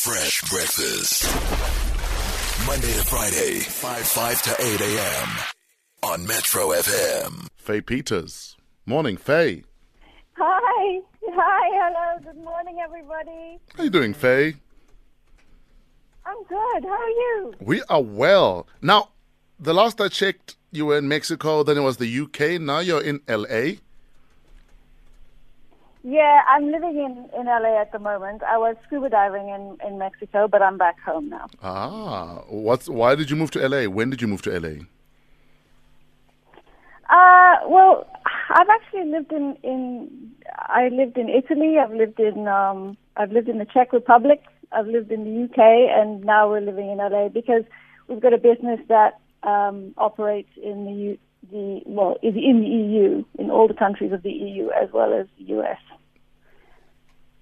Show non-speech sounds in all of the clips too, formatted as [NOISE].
Fresh breakfast. Monday to Friday, 5 5 to 8 a.m. on Metro FM. Faye Peters. Morning, Faye. Hi. Hi. Hello. Good morning, everybody. How you doing, Faye? I'm good. How are you? We are well. Now, the last I checked, you were in Mexico, then it was the UK, now you're in LA. Yeah, I'm living in, in LA at the moment. I was scuba diving in, in Mexico, but I'm back home now. Ah, what's why did you move to LA? When did you move to LA? Uh, well, I've actually lived in, in I lived in Italy. I've lived in um, I've lived in the Czech Republic. I've lived in the UK, and now we're living in LA because we've got a business that um, operates in the U, the well is in the EU in all the countries of the EU as well as the US.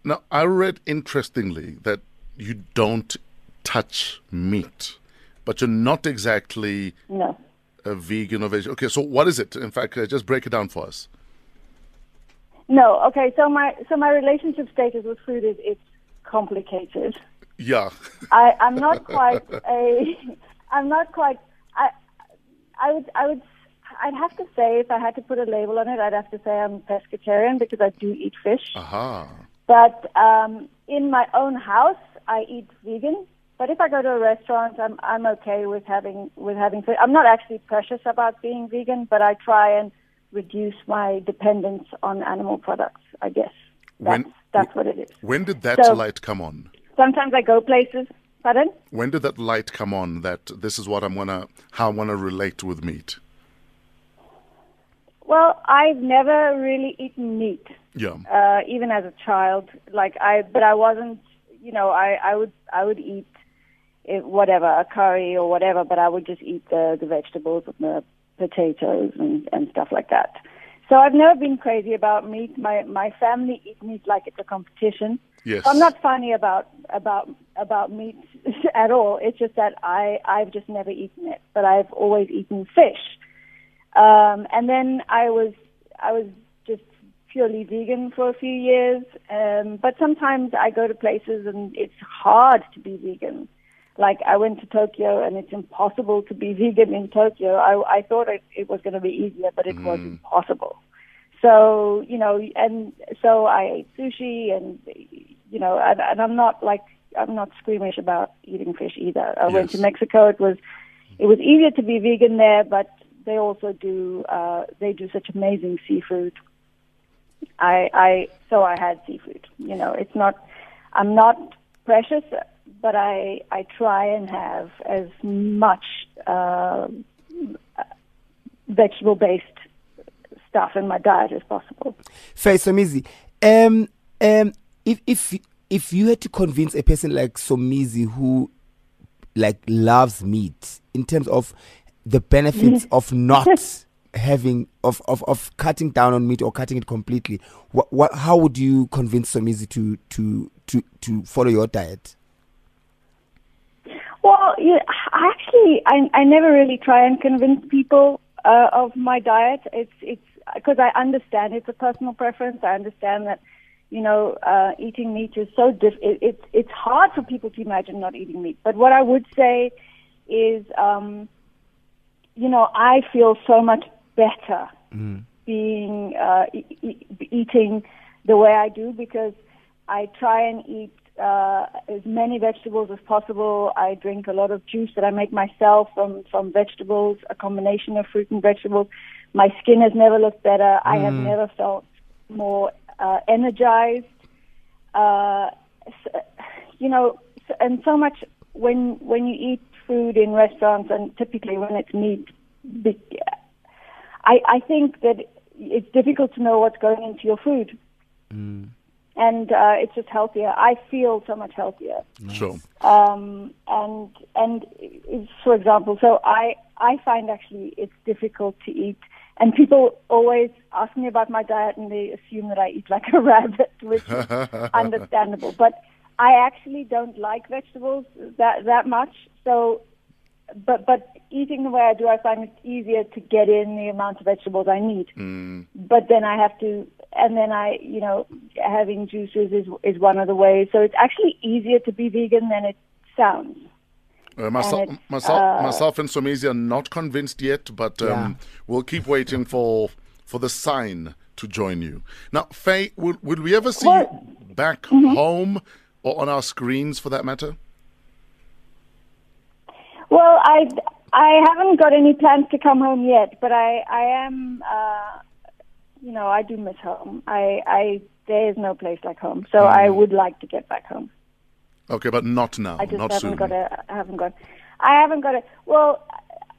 Now, I read interestingly that you don't touch meat, but you're not exactly No. a vegan or vegetarian. Okay, so what is it? In fact, just break it down for us. No, okay. So my so my relationship status with food is it's complicated. Yeah. I I'm not quite a [LAUGHS] I'm not quite I I would I would I'd have to say if I had to put a label on it I'd have to say I'm pescatarian because I do eat fish. Aha. But um, in my own house I eat vegan. But if I go to a restaurant, I'm I'm okay with having with having fish. I'm not actually precious about being vegan, but I try and reduce my dependence on animal products. I guess that's When- that's what it is. When did that So- light come on? Sometimes I go places. Pardon? When did that light come on that this is what I'm gonna how I'm gonna relate with meat? Well, I've never really eaten meat, Yeah. uh, even as a child. Like I, but I wasn't. You know, I I would I would eat it, whatever a curry or whatever, but I would just eat the the vegetables and the potatoes and and stuff like that. So I've never been crazy about meat. My my family eat meat like it's a competition. Yes. I'm not funny about about about meat [LAUGHS] at all. It's just that I I've just never eaten it, but I've always eaten fish. Um, and then I was I was just purely vegan for a few years. Um, but sometimes I go to places and it's hard to be vegan. Like I went to Tokyo and it's impossible to be [LAUGHS] vegan in Tokyo. I, I thought it, it was going to be easier, but it was impossible. So you know, and so I ate sushi, and you know, and, and I'm not like I'm not squeamish about eating fish either. I went to Mexico. It was it was easier to be vegan there, but they also do uh, they do such amazing seafood. I I so I had seafood. You know, it's not I'm not precious, but I I try and have as much uh, vegetable based stuff in my diet as possible. Faye Somizi, um, um, if if if you had to convince a person like Somizi who like loves meat in terms of the benefits of not [LAUGHS] having of, of of cutting down on meat or cutting it completely, what what how would you convince Somizi to to to to follow your diet? Well, yeah, I actually, I, I never really try and convince people uh, of my diet. It's it's because I understand it's a personal preference. I understand that you know uh, eating meat is so diff. It, it's it's hard for people to imagine not eating meat. But what I would say is, um, you know, I feel so much better being uh, e- e- eating the way I do because I try and eat uh, as many vegetables as possible. I drink a lot of juice that I make myself from from vegetables, a combination of fruit and vegetables. My skin has never looked better. I have never felt more uh, energized. Uh, s- you know, and so much when when you eat food in restaurants and typically when it's meat, I, I think that it's difficult to know what's going into your food. And uh, it's just healthier. I feel so much healthier. Sure. Um, and and it's, for example, so I I find actually it's difficult to eat. And people always ask me about my diet, and they assume that I eat like a [LAUGHS] rabbit, which is [LAUGHS] understandable. But I actually don't like vegetables that that much. So, but but eating the way I do, I find it easier to get in the amount of vegetables I need. But then I have to and then I, you know, having juices is is one of the ways. So it's actually easier to be vegan than it sounds. Uh, myself, And it's, myself, uh, myself and Somizi are not convinced yet, but um, Yeah. we'll keep waiting for for the sign to join you. Now, Faye, will, will we ever see Well- you back Mm-hmm. home or on our screens for that matter? Well, I I haven't got any plans to come home yet, but I I am uh, you know I do miss home. I I there is no place like home, so I would like to get back home. Okay, but not now, I just not haven't soon. got a I haven't got I haven't got it. Well,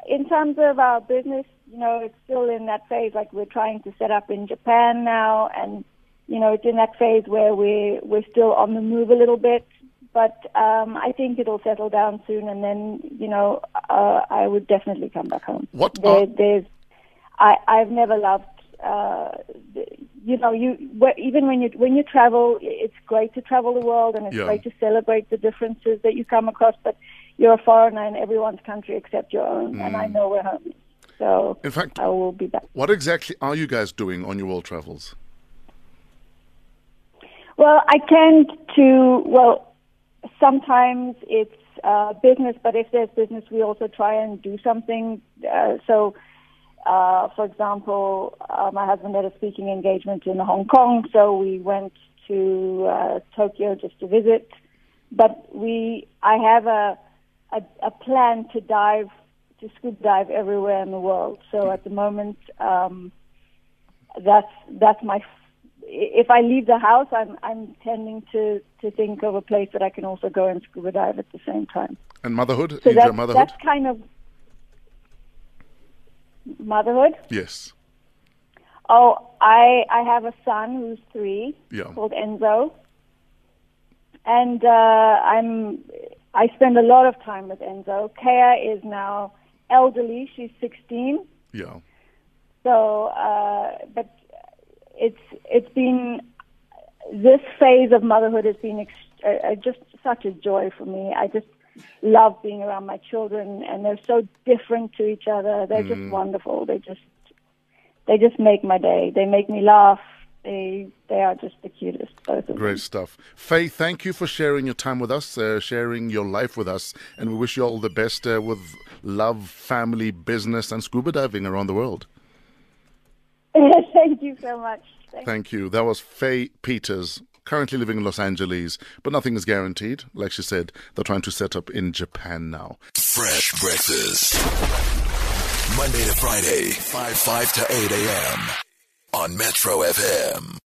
in terms of our business, you know, it's still in that phase. Like we're trying to set up in Japan now, and you know, it's in that phase where we're, we're still on the move a little bit. But um, I think it'll settle down soon, and then you know, uh, I would definitely come back home. What There, are- there's, I I've never loved. Uh, you know, you even when you when you travel, it's great to travel the world, and it's Yeah. great to celebrate the differences that you come across. But you're a foreigner in everyone's country except your own, and I know where home. So In fact, I will be back. what exactly are you guys doing on your world travels? Well, I tend to, well, sometimes it's uh, business, but if there's business, we also try and do something. Uh, so, uh, for example, uh, my husband had a speaking engagement in Hong Kong, so we went to uh, Tokyo just to visit. But we, I have a, a, a plan to dive, to scuba dive everywhere in the world. So at the moment, um, that's that's my if I leave the house, I'm I'm tending to to think of a place that I can also go and scuba dive at the same time. And motherhood? So that's motherhood? that's kind of motherhood. Yes. Oh, I I have a son who's three, Yeah. called Enzo, and uh, I'm I spend a lot of time with Enzo. Kea is now elderly; she's 16. Yeah. So, uh, but it's it's been this phase of motherhood has been ex- uh, uh, just such a joy for me. I just love being around my children, and they're so different to each other. They're just wonderful. They just they just make my day. They make me laugh. They they are just the cutest, both of them. Great stuff. Faye, thank you for sharing your time with us, uh, sharing your life with us, and we wish you all the best uh, with love, family, business, and scuba diving around the world. [LAUGHS] Thank you so much. Thank Thank you. That was Faye Peters, currently living in Los Angeles, but nothing is guaranteed. Like she said, they're trying to set up in Japan now. Fresh breakfast. Monday to Friday, 5 5 to 8 a.m. on Metro FM.